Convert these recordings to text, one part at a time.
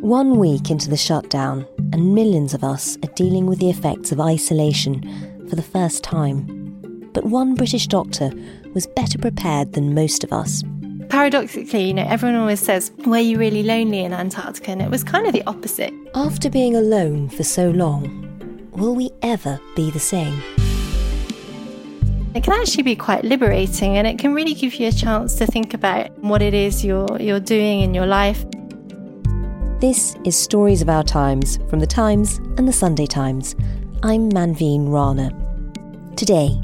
One week into the shutdown, and millions of us are dealing with the effects of isolation for the first time. But one British doctor was better prepared than most of us. Paradoxically, you know, everyone always says, Were you really lonely in Antarctica? And it was kind of the opposite. After being alone for so long, will we ever be the same? It can actually be quite liberating and it can really give you a chance to think about what it is you're, you're doing in your life. This is Stories of Our Times from The Times and The Sunday Times. I'm Manveen Rana. Today,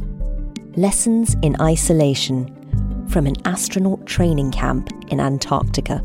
lessons in isolation from an astronaut training camp in Antarctica.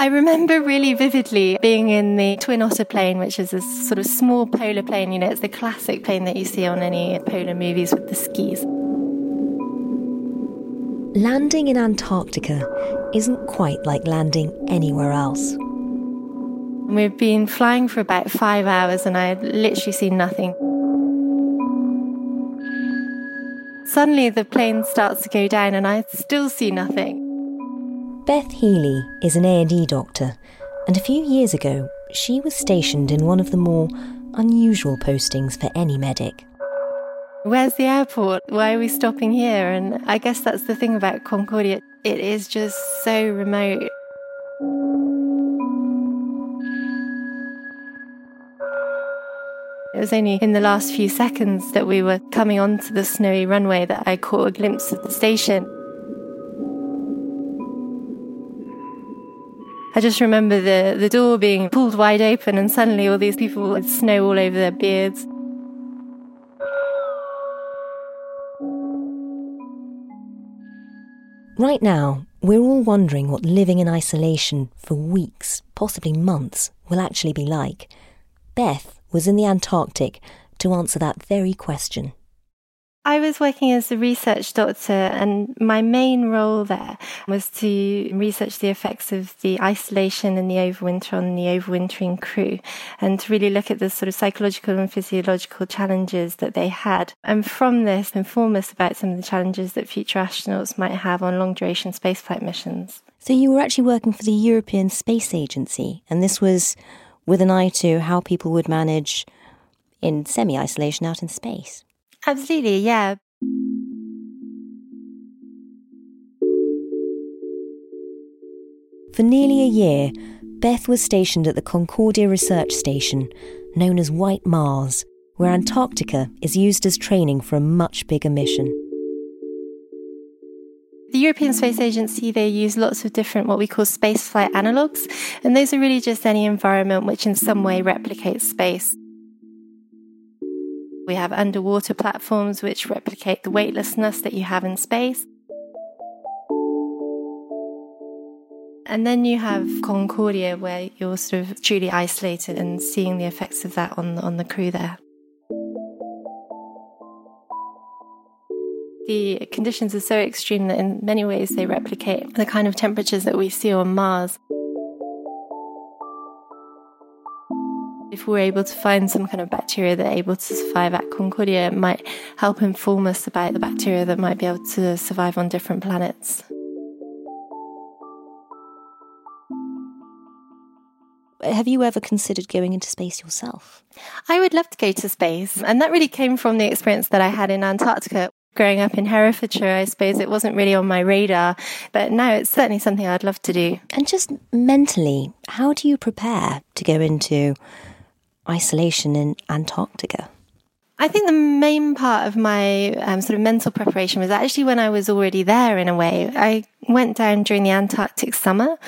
I remember really vividly being in the Twin Otter plane, which is a sort of small polar plane. You know, it's the classic plane that you see on any polar movies with the skis. Landing in Antarctica isn't quite like landing anywhere else. We've been flying for about five hours and I had literally seen nothing. Suddenly the plane starts to go down and I still see nothing. Beth Healey is an A&E doctor, and a few years ago, she was stationed in one of the more unusual postings for any medic. Where's the airport? Why are we stopping here? And I guess that's the thing about Concordia. It is just so remote. It was only in the last few seconds that we were coming onto the snowy runway that I caught a glimpse of the station. I just remember the, the door being pulled wide open and suddenly all these people with snow all over their beards. Right now, we're all wondering what living in isolation for weeks, possibly months, will actually be like. Beth was in the Antarctic to answer that very question. I was working as a research doctor, and my main role there was to research the effects of the isolation and the overwinter on the overwintering crew, and to really look at the sort of psychological and physiological challenges that they had. And from this, inform us about some of the challenges that future astronauts might have on long duration spaceflight missions. So, you were actually working for the European Space Agency, and this was with an eye to how people would manage in semi isolation out in space. Absolutely, yeah. For nearly a year, Beth was stationed at the Concordia Research Station, known as White Mars, where Antarctica is used as training for a much bigger mission. The European Space Agency, they use lots of different what we call spaceflight analogues, and those are really just any environment which in some way replicates space. We have underwater platforms which replicate the weightlessness that you have in space. And then you have Concordia, where you're sort of truly isolated and seeing the effects of that on, on the crew there. The conditions are so extreme that in many ways they replicate the kind of temperatures that we see on Mars. If we're able to find some kind of bacteria that are able to survive at Concordia, it might help inform us about the bacteria that might be able to survive on different planets. Have you ever considered going into space yourself? I would love to go to space. And that really came from the experience that I had in Antarctica. growing up in Herefordshire, I suppose it wasn't really on my radar, but now it's certainly something I'd love to do. And just mentally, how do you prepare to go into isolation in Antarctica? I think the main part of my um, sort of mental preparation was actually when I was already there in a way. I went down during the Antarctic summer.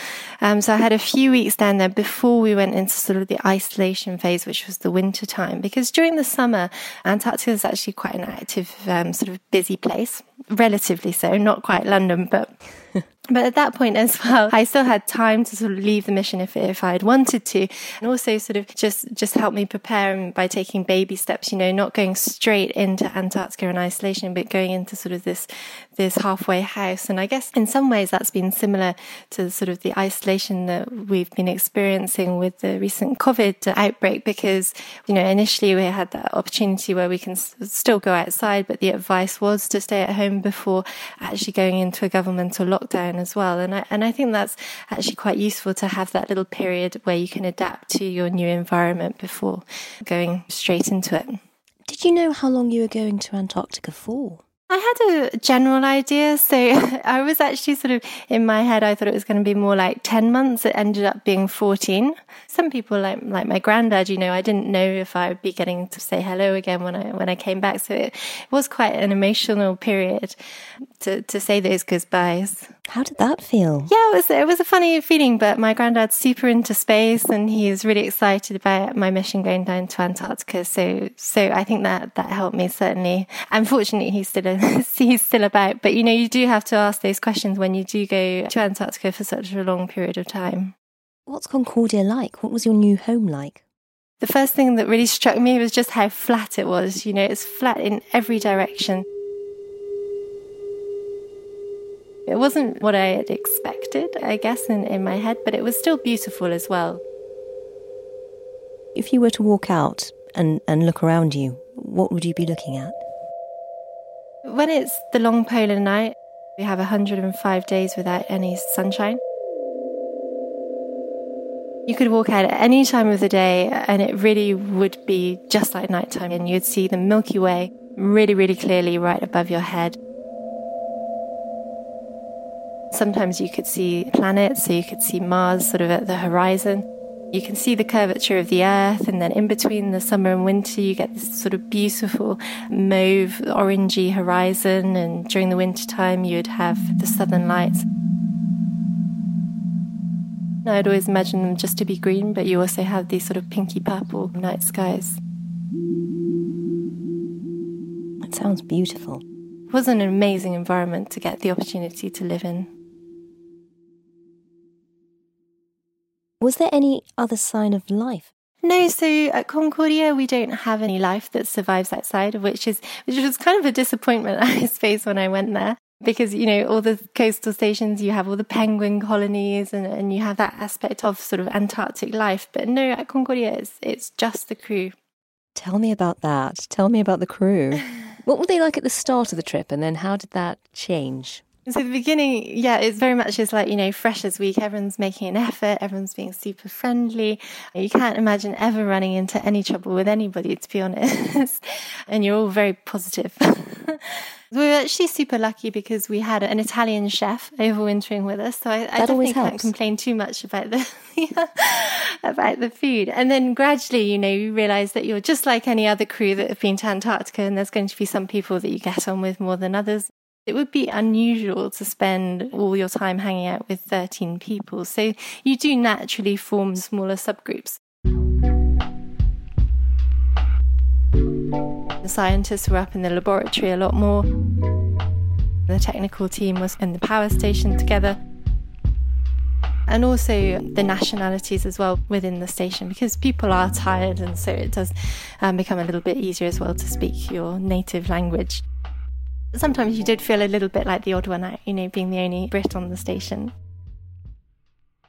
Um, so I had a few weeks down there before we went into sort of the isolation phase, which was the winter time. Because during the summer, Antarctica is actually quite an active, um, sort of busy place, relatively so, not quite London, but but at that point as well, I still had time to sort of leave the mission if, if I had wanted to. And also sort of just, just help me prepare by taking baby steps, you know, not going straight into Antarctica and isolation, but going into sort of this, this halfway house. And I guess in some ways that's been similar to sort of the isolation that we've been experiencing with the recent COVID outbreak, because, you know, initially we had that opportunity where we can still go outside, but the advice was to stay at home before actually going into a governmental lockdown as well. And I, and I think that's actually quite useful to have that little period where you can adapt to your new environment before going straight into it. Did you know how long you were going to Antarctica for? I had a general idea. So I was actually sort of in my head, I thought it was going to be more like 10 months. It ended up being 14. Some people like, like my granddad, you know, I didn't know if I would be getting to say hello again when I, when I came back. So it, was quite an emotional period to, to say those goodbyes. How did that feel? Yeah, it was, it was a funny feeling, but my granddad's super into space and he's really excited about my mission going down to Antarctica. So, so I think that, that helped me certainly. Unfortunately, he's still a, he's still about. But you know, you do have to ask those questions when you do go to Antarctica for such a long period of time. What's Concordia like? What was your new home like? The first thing that really struck me was just how flat it was. You know, it's flat in every direction. It wasn't what I had expected, I guess, in, in my head, but it was still beautiful as well. If you were to walk out and, and look around you, what would you be looking at? When it's the long polar night, we have 105 days without any sunshine. You could walk out at any time of the day and it really would be just like nighttime and you'd see the Milky Way really, really clearly right above your head. Sometimes you could see planets, so you could see Mars sort of at the horizon. You can see the curvature of the earth, and then in between the summer and winter, you get this sort of beautiful mauve, orangey horizon. And during the winter time, you'd have the southern lights. I'd always imagine them just to be green, but you also have these sort of pinky purple night skies. It sounds beautiful. It was an amazing environment to get the opportunity to live in. Was there any other sign of life? No, so at Concordia we don't have any life that survives outside, which is which was kind of a disappointment, I suppose, when I went there. Because, you know, all the coastal stations, you have all the penguin colonies and, and you have that aspect of sort of Antarctic life. But no, at Concordia it's it's just the crew. Tell me about that. Tell me about the crew. what were they like at the start of the trip and then how did that change? So the beginning, yeah, it's very much just like, you know, freshers week. Everyone's making an effort. Everyone's being super friendly. You can't imagine ever running into any trouble with anybody, to be honest. and you're all very positive. we were actually super lucky because we had an Italian chef overwintering with us. So I, I definitely can't complain too much about the, about the food. And then gradually, you know, you realize that you're just like any other crew that have been to Antarctica and there's going to be some people that you get on with more than others. It would be unusual to spend all your time hanging out with 13 people. So you do naturally form smaller subgroups. The scientists were up in the laboratory a lot more. The technical team was in the power station together. And also the nationalities as well within the station because people are tired, and so it does um, become a little bit easier as well to speak your native language. Sometimes you did feel a little bit like the odd one out, you know, being the only Brit on the station.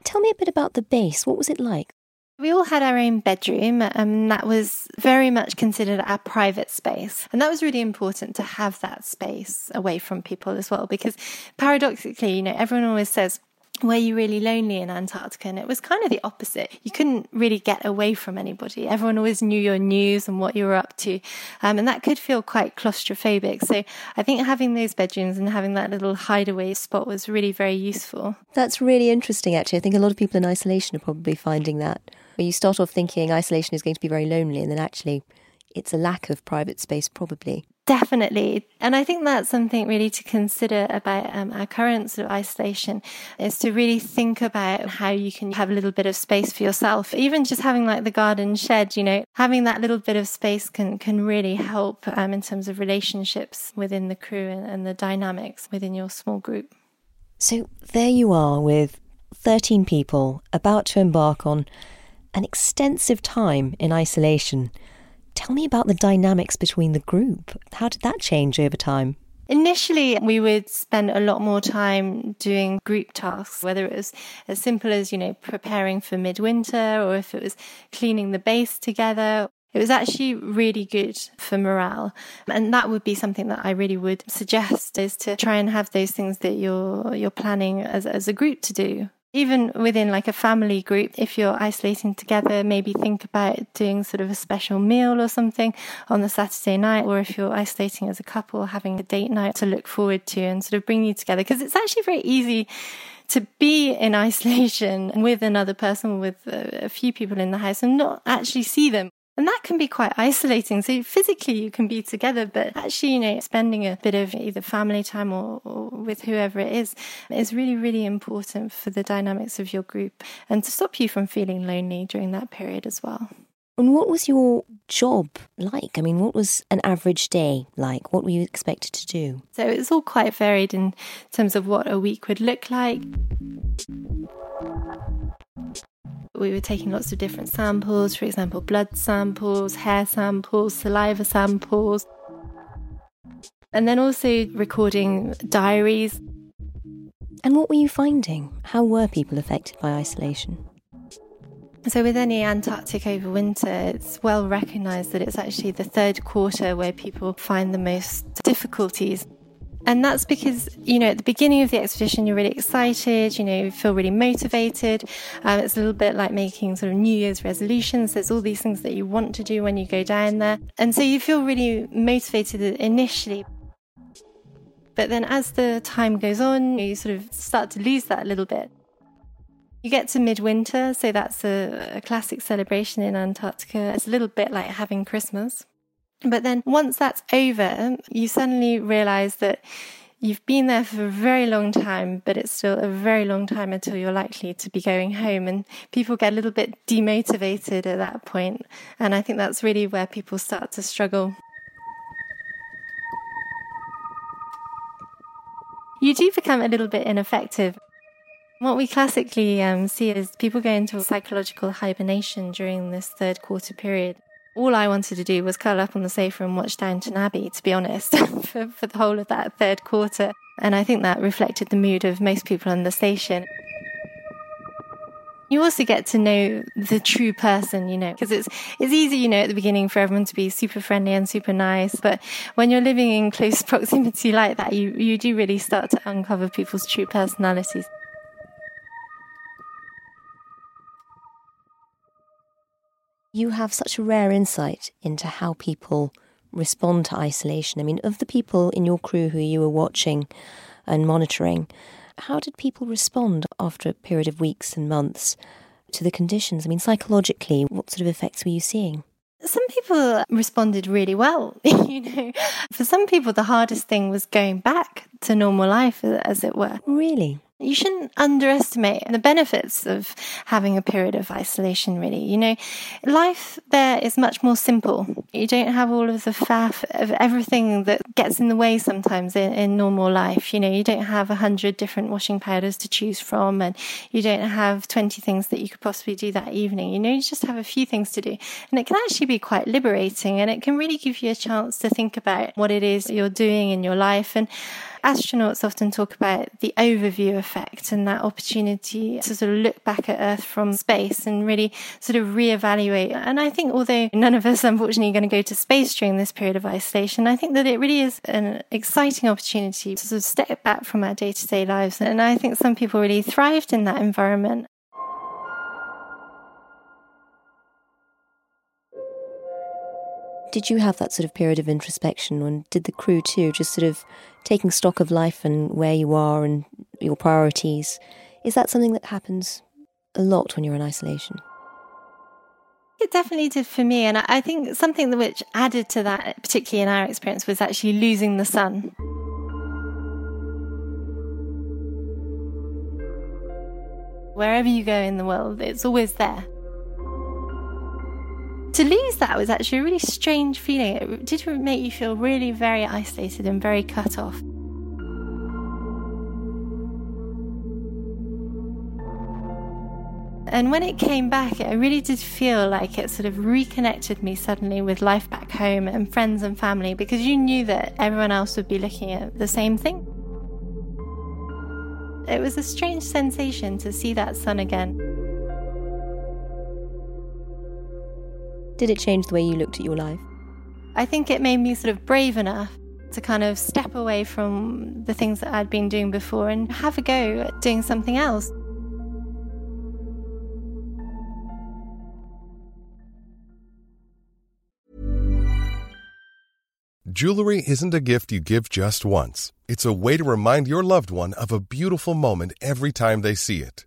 Tell me a bit about the base. What was it like? We all had our own bedroom, and um, that was very much considered our private space. And that was really important to have that space away from people as well, because paradoxically, you know, everyone always says, were you really lonely in Antarctica? And it was kind of the opposite. You couldn't really get away from anybody. Everyone always knew your news and what you were up to. Um, and that could feel quite claustrophobic. So I think having those bedrooms and having that little hideaway spot was really very useful. That's really interesting, actually. I think a lot of people in isolation are probably finding that. Where you start off thinking isolation is going to be very lonely, and then actually it's a lack of private space, probably. Definitely. And I think that's something really to consider about um, our current sort of isolation is to really think about how you can have a little bit of space for yourself. Even just having like the garden shed, you know, having that little bit of space can, can really help um, in terms of relationships within the crew and, and the dynamics within your small group. So there you are with 13 people about to embark on an extensive time in isolation. Tell me about the dynamics between the group. How did that change over time? Initially, we would spend a lot more time doing group tasks, whether it was as simple as, you know, preparing for midwinter or if it was cleaning the base together. It was actually really good for morale. And that would be something that I really would suggest is to try and have those things that you're, you're planning as, as a group to do even within like a family group, if you're isolating together, maybe think about doing sort of a special meal or something on the Saturday night, or if you're isolating as a couple, having a date night to look forward to and sort of bring you together. Because it's actually very easy to be in isolation with another person, with a, few people in the house and not actually see them. And that can be quite isolating. So physically you can be together, but actually, you know, spending a bit of either family time or, or, with whoever it is is really, really important for the dynamics of your group and to stop you from feeling lonely during that period as well. And what was your job like? I mean, what was an average day like? What were you expected to do? So it's all quite varied in terms of what a week would look like. We were taking lots of different samples, for example, blood samples, hair samples, saliva samples, and then also recording diaries. And what were you finding? How were people affected by isolation? So, with any Antarctic overwinter, it's well recognised that it's actually the third quarter where people find the most difficulties. And that's because, you know, at the beginning of the expedition, you're really excited, you know, you feel really motivated. Um, it's a little bit like making sort of New Year's resolutions. There's all these things that you want to do when you go down there. And so you feel really motivated initially. But then as the time goes on, you sort of start to lose that a little bit. You get to midwinter, so that's a, a classic celebration in Antarctica. It's a little bit like having Christmas. But then once that's over, you suddenly realize that you've been there for a very long time, but it's still a very long time until you're likely to be going home. And people get a little bit demotivated at that point. And I think that's really where people start to struggle. You do become a little bit ineffective. What we classically um, see is people go into a psychological hibernation during this third quarter period all I wanted to do was curl up on the sofa and watch Downton Abbey, to be honest, for, for the whole of that third quarter. And I think that reflected the mood of most people on the station. You also get to know the true person, you know, because it's it's easy, you know, at the beginning for everyone to be super friendly and super nice, but when you're living in close proximity like that, you you do really start to uncover people's true personalities. You have such a rare insight into how people respond to isolation. I mean, of the people in your crew who you were watching and monitoring, how did people respond after a period of weeks and months to the conditions? I mean, psychologically, what sort of effects were you seeing? Some people responded really well. you know, for some people, the hardest thing was going back to normal life, as it were. Really? You shouldn't underestimate the benefits of having a period of isolation, really. You know, life there is much more simple. You don't have all of the faff of everything that gets in the way sometimes in, in normal life. You know, you don't have a hundred different washing powders to choose from and you don't have 20 things that you could possibly do that evening. You know, you just have a few things to do. And it can actually be quite liberating and it can really give you a chance to think about what it is you're doing in your life. And astronauts often talk about the overview effect and that opportunity to sort of look back at Earth from space and really sort of reevaluate. And I think although none of us unfortunately are going to go to space during this period of isolation, I think that it really is an exciting opportunity to sort of step back from our day to day lives. And I think some people really thrived in that environment. Did you have that sort of period of introspection, and did the crew too, just sort of taking stock of life and where you are and your priorities? Is that something that happens a lot when you're in isolation? It definitely did for me. And I think something which added to that, particularly in our experience, was actually losing the sun. Wherever you go in the world, it's always there to lose that was actually a really strange feeling. It did make you feel really very isolated and very cut off. And when it came back, I really did feel like it sort of reconnected me suddenly with life back home and friends and family because you knew that everyone else would be looking at the same thing. It was a strange sensation to see that sun again. Did it change the way you looked at your life? I think it made me sort of brave enough to kind of step away from the things that I'd been doing before and have a go at doing something else. Jewelry isn't a gift you give just once, it's a way to remind your loved one of a beautiful moment every time they see it.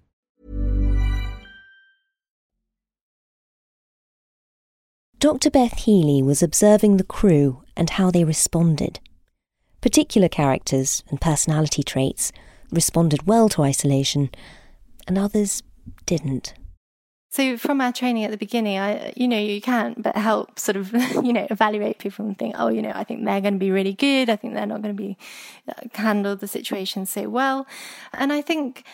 Dr. Beth Healey was observing the crew and how they responded. Particular characters and personality traits responded well to isolation, and others didn't. So from our training at the beginning, I, you know, you can't but help sort of, you know, evaluate people and think, oh, you know, I think they're going to be really good. I think they're not going to be uh, handle the situation so well. And I think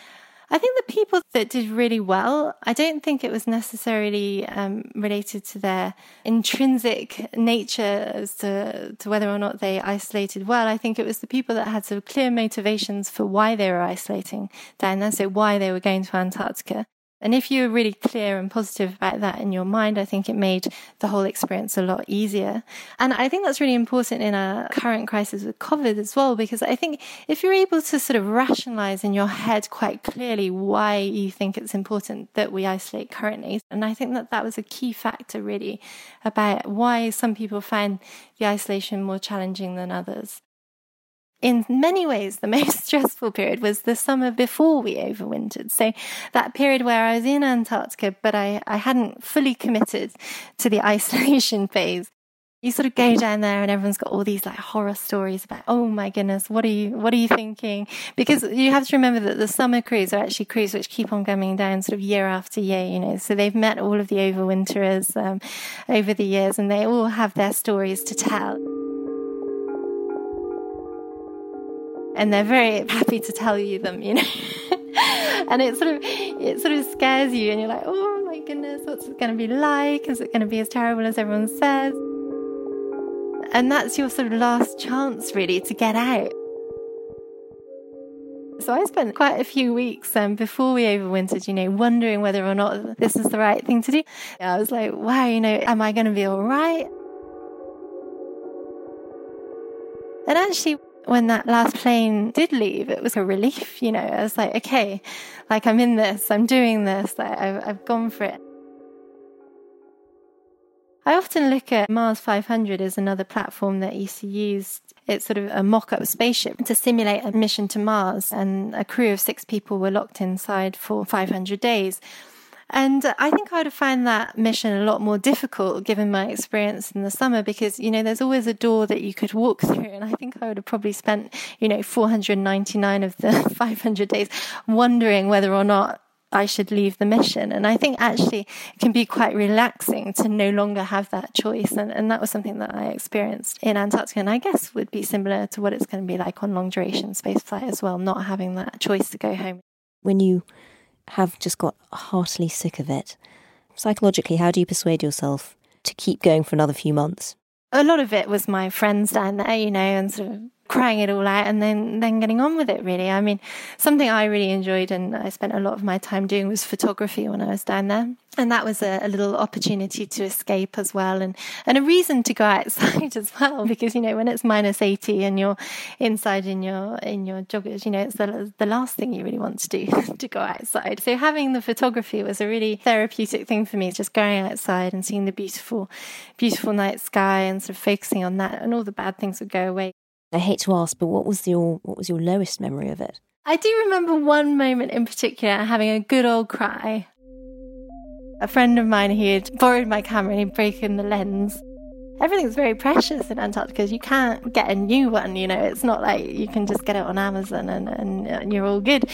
I think the people that did really well, I don't think it was necessarily um, related to their intrinsic nature as to, to whether or not they isolated well. I think it was the people that had of clear motivations for why they were isolating down there, so why they were going to Antarctica. And if you were really clear and positive about that in your mind, I think it made the whole experience a lot easier. And I think that's really important in a current crisis with COVID as well, because I think if you're able to sort of rationalize in your head quite clearly why you think it's important that we isolate currently, and I think that that was a key factor really about why some people find the isolation more challenging than others in many ways, the most stressful period was the summer before we overwintered. So that period where I was in Antarctica, but I, I hadn't fully committed to the isolation phase. You sort of go down there and everyone's got all these like horror stories about, oh my goodness, what are you, what are you thinking? Because you have to remember that the summer crews are actually crews which keep on coming down sort of year after year, you know, so they've met all of the overwinterers um, over the years and they all have their stories to tell. And they're very happy to tell you them, you know. and it sort of it sort of scares you and you're like, "Oh my goodness, what's it going to be like? Is it going to be as terrible as everyone says?" And that's your sort of last chance really to get out. So I spent quite a few weeks um, before we overwintered, you know, wondering whether or not this is the right thing to do. I was like, wow, you know, am I going to be all right? And actually, when that last plane did leave, it was a relief, you know. I was like, okay, like I'm in this, I'm doing this, like I've, I've gone for it. I often look at Mars 500 as another platform that ESA used it's sort of a mock up spaceship to simulate a mission to Mars, and a crew of six people were locked inside for 500 days. And I think I would have found that mission a lot more difficult given my experience in the summer because, you know, there's always a door that you could walk through. And I think I would have probably spent, you know, 499 of the 500 days wondering whether or not I should leave the mission. And I think actually it can be quite relaxing to no longer have that choice. And, and that was something that I experienced in Antarctica. And I guess would be similar to what it's going to be like on long duration spaceflight as well, not having that choice to go home. When you have just got heartily sick of it, psychologically, how do you persuade yourself to keep going for another few months? A lot of it was my friends down there, you know, and sort of crying it all out and then then getting on with it really. I mean something i really enjoyed and i spent a lot of my time doing was photography when i was down there. And that was a, a, little opportunity to escape as well and and a reason to go outside as well because you know when it's minus 80 and you're inside in your in your joggers you know it's the, the last thing you really want to do to go outside. So having the photography was a really therapeutic thing for me just going outside and seeing the beautiful beautiful night sky and sort of focusing on that and all the bad things would go away I hate to ask, but what was your what was your lowest memory of it? I do remember one moment in particular having a good old cry. A friend of mine he had borrowed my camera and he'd broken the lens. Everything's very precious in Antarctica. You can't get a new one, you know. It's not like you can just get it on Amazon and, and, and you're all good.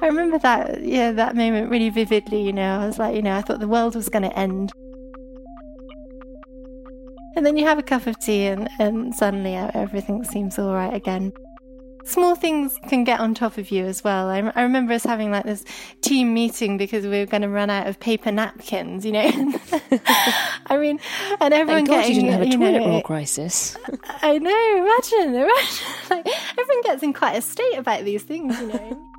I remember that, yeah, that moment really vividly, you know. I was like, you know, I thought the world was going to end. And then you have a cup of tea, and, and suddenly everything seems all right again. Small things can get on top of you as well. I, I remember us having like this team meeting because we were going to run out of paper napkins, you know. I mean, and everyone Thank God getting, you didn't have a toilet know, roll crisis. I know. Imagine, imagine. Like everyone gets in quite a state about these things, you know.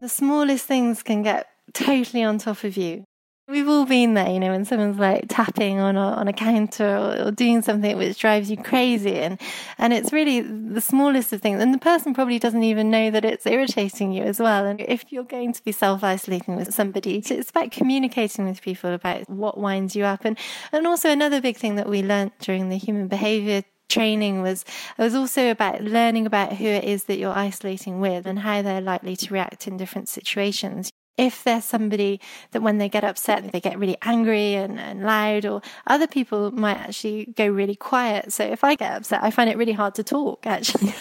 the smallest things can get totally on top of you. We've all been there, you know, when someone's like tapping on a, on a counter or, or, doing something which drives you crazy. And, and it's really the smallest of things. And the person probably doesn't even know that it's irritating you as well. And if you're going to be self isolating with somebody, it's about communicating with people about what winds you up. And, and also another big thing that we learned during the human behavior training was it was also about learning about who it is that you're isolating with and how they're likely to react in different situations if there's somebody that when they get upset, they get really angry and, and loud, or other people might actually go really quiet. So if I get upset, I find it really hard to talk actually.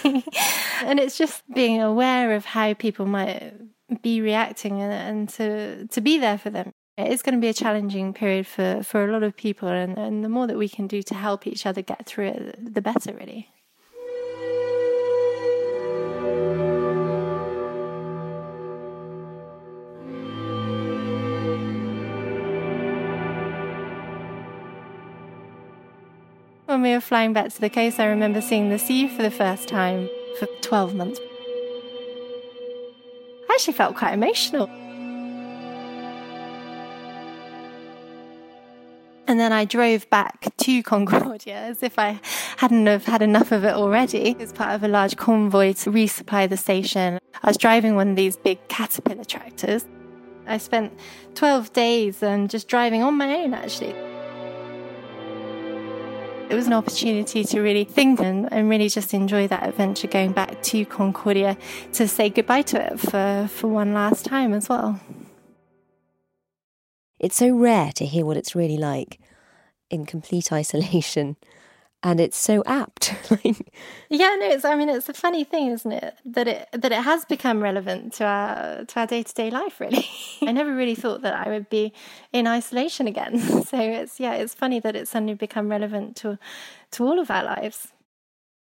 and it's just being aware of how people might be reacting and, and to, to be there for them. It's going to be a challenging period for, for a lot of people, and, and the more that we can do to help each other get through it, the better, really. When we were flying back to the coast, I remember seeing the sea for the first time for 12 months. I actually felt quite emotional. And then I drove back to Concordia as if I hadn't have had enough of it already as part of a large convoy to resupply the station. I was driving one of these big caterpillar tractors. I spent 12 days and just driving on my own actually. It was an opportunity to really think and, and really just enjoy that adventure going back to Concordia to say goodbye to it for, for one last time as well. It's so rare to hear what it's really like in complete isolation and it's so apt. yeah, no, it's. I mean, it's a funny thing, isn't it? That it that it has become relevant to our to our day to day life. Really, I never really thought that I would be in isolation again. So it's yeah, it's funny that it's suddenly become relevant to to all of our lives.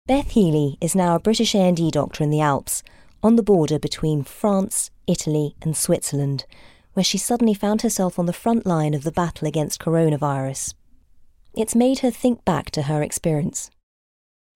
Beth Healey is now a British A&E doctor in the Alps, on the border between France, Italy, and Switzerland, where she suddenly found herself on the front line of the battle against coronavirus. It's made her think back to her experience.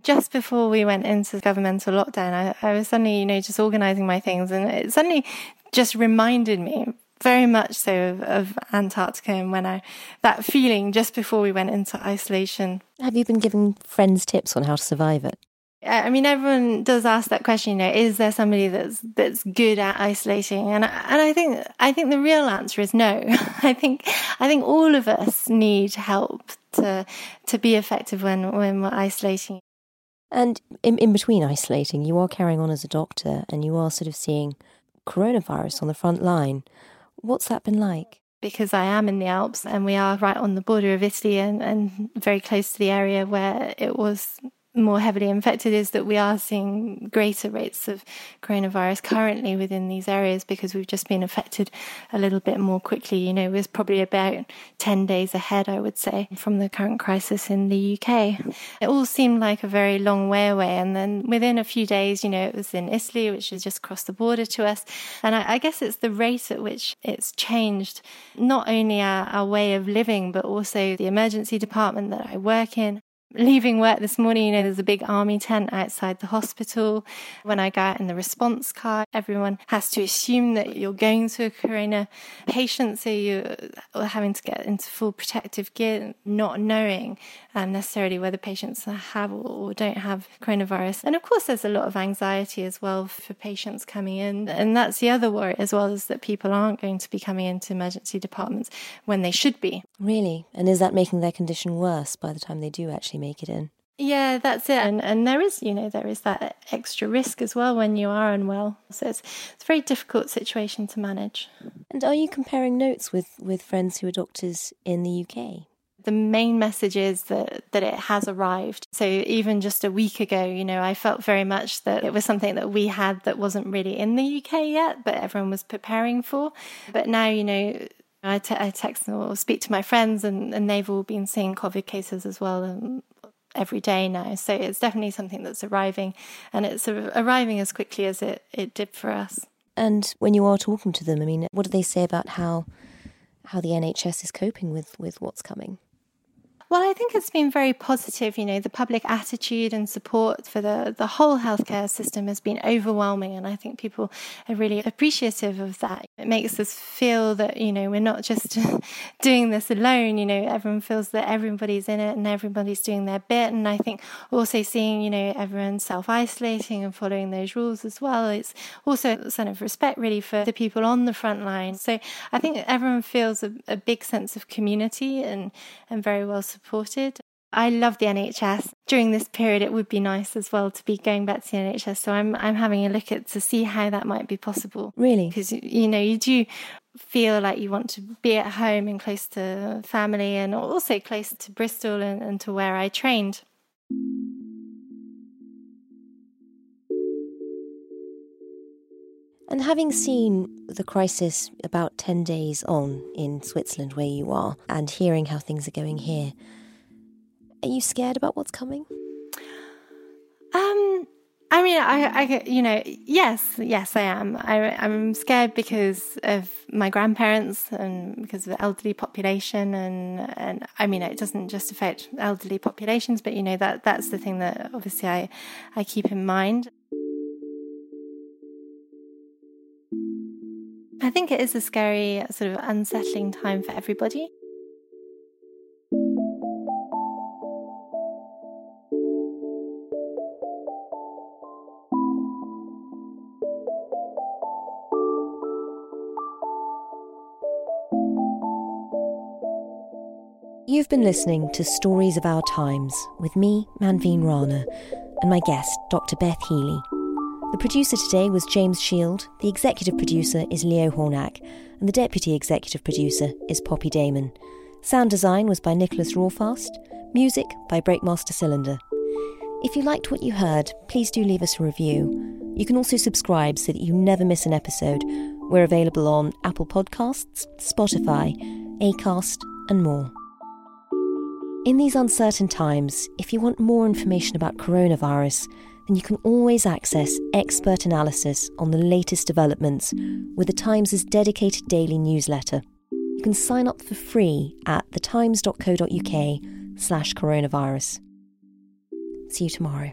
Just before we went into governmental lockdown, I, I was suddenly, you know, just organising my things, and it suddenly just reminded me very much so of, of, Antarctica and when I that feeling just before we went into isolation. Have you been giving friends tips on how to survive it? I mean, everyone does ask that question. You know, is there somebody that's that's good at isolating? And and I think I think the real answer is no. I think I think all of us need help to to be effective when when we're isolating. And in, in between isolating, you are carrying on as a doctor, and you are sort of seeing coronavirus on the front line. What's that been like? because I am in the Alps and we are right on the border of Italy and, and very close to the area where it was more heavily infected is that we are seeing greater rates of coronavirus currently within these areas because we've just been affected a little bit more quickly. You know, we're probably about 10 days ahead, I would say, from the current crisis in the UK. It all seemed like a very long way away. And then within a few days, you know, it was in Italy, which is just across the border to us. And I, I guess it's the rate at which it's changed not only our, our way of living, but also the emergency department that I work in leaving work this morning, you know, there's a big army tent outside the hospital. When I go out in the response car, everyone has to assume that you're going to a corona patient, so you're having to get into full protective gear, not knowing um, necessarily whether patients have or don't have coronavirus. And of course, there's a lot of anxiety as well for patients coming in. And that's the other worry as well, is that people aren't going to be coming into emergency departments when they should be. Really? And is that making their condition worse by the time they do actually make it in? Yeah, that's it. And and there is, you know, there is that extra risk as well when you are unwell. So it's it's a very difficult situation to manage. And are you comparing notes with, with friends who are doctors in the UK? the main message is that that it has arrived. So even just a week ago, you know, I felt very much that it was something that we had that wasn't really in the UK yet, but everyone was preparing for. But now, you know, I, te- I text or speak to my friends, and, and they've all been seeing COVID cases as well. And, every day now. So it's definitely something that's arriving, and it's arriving as quickly as it, it did for us. And when you are talking to them, I mean, what do they say about how how the NHS is coping with, with what's coming? Well, I think it's been very positive. You know, the public attitude and support for the, the whole healthcare system has been overwhelming. And I think people are really appreciative of that. It makes us feel that, you know, we're not just doing this alone. You know, everyone feels that everybody's in it and everybody's doing their bit. And I think also seeing, you know, everyone self isolating and following those rules as well. It's also a sign of respect, really, for the people on the front line. So I think everyone feels a, a big sense of community and, and very well supported supported. I love the NHS. During this period, it would be nice as well to be going back to the NHS. So I'm I'm having a look at to see how that might be possible. Really, because you know you do feel like you want to be at home and close to family, and also close to Bristol and, and to where I trained. And having seen the crisis about 10 days on in Switzerland, where you are, and hearing how things are going here, are you scared about what's coming? Um, I mean, I, I, you know, yes, yes, I am. I, I'm scared because of my grandparents and because of the elderly population, and and I mean, it doesn't just affect elderly populations, but you know that that's the thing that obviously I, I keep in mind. I think it is a scary, sort of unsettling time for everybody. You've been listening to Stories of Our Times with me, Manveen Rana, and my guest, Dr. Beth Healey. The producer today was James Shield, the executive producer is Leo Hornak, and the deputy executive producer is Poppy Damon. Sound design was by Nicholas Rawfast, music by Breakmaster Cylinder. If you liked what you heard, please do leave us a review. You can also subscribe so that you never miss an episode. We're available on Apple Podcasts, Spotify, Acast, and more. In these uncertain times, if you want more information about coronavirus, then you can always access expert analysis on the latest developments with the Times' dedicated daily newsletter. You can sign up for free at thetimes.co.uk slash coronavirus. See you tomorrow.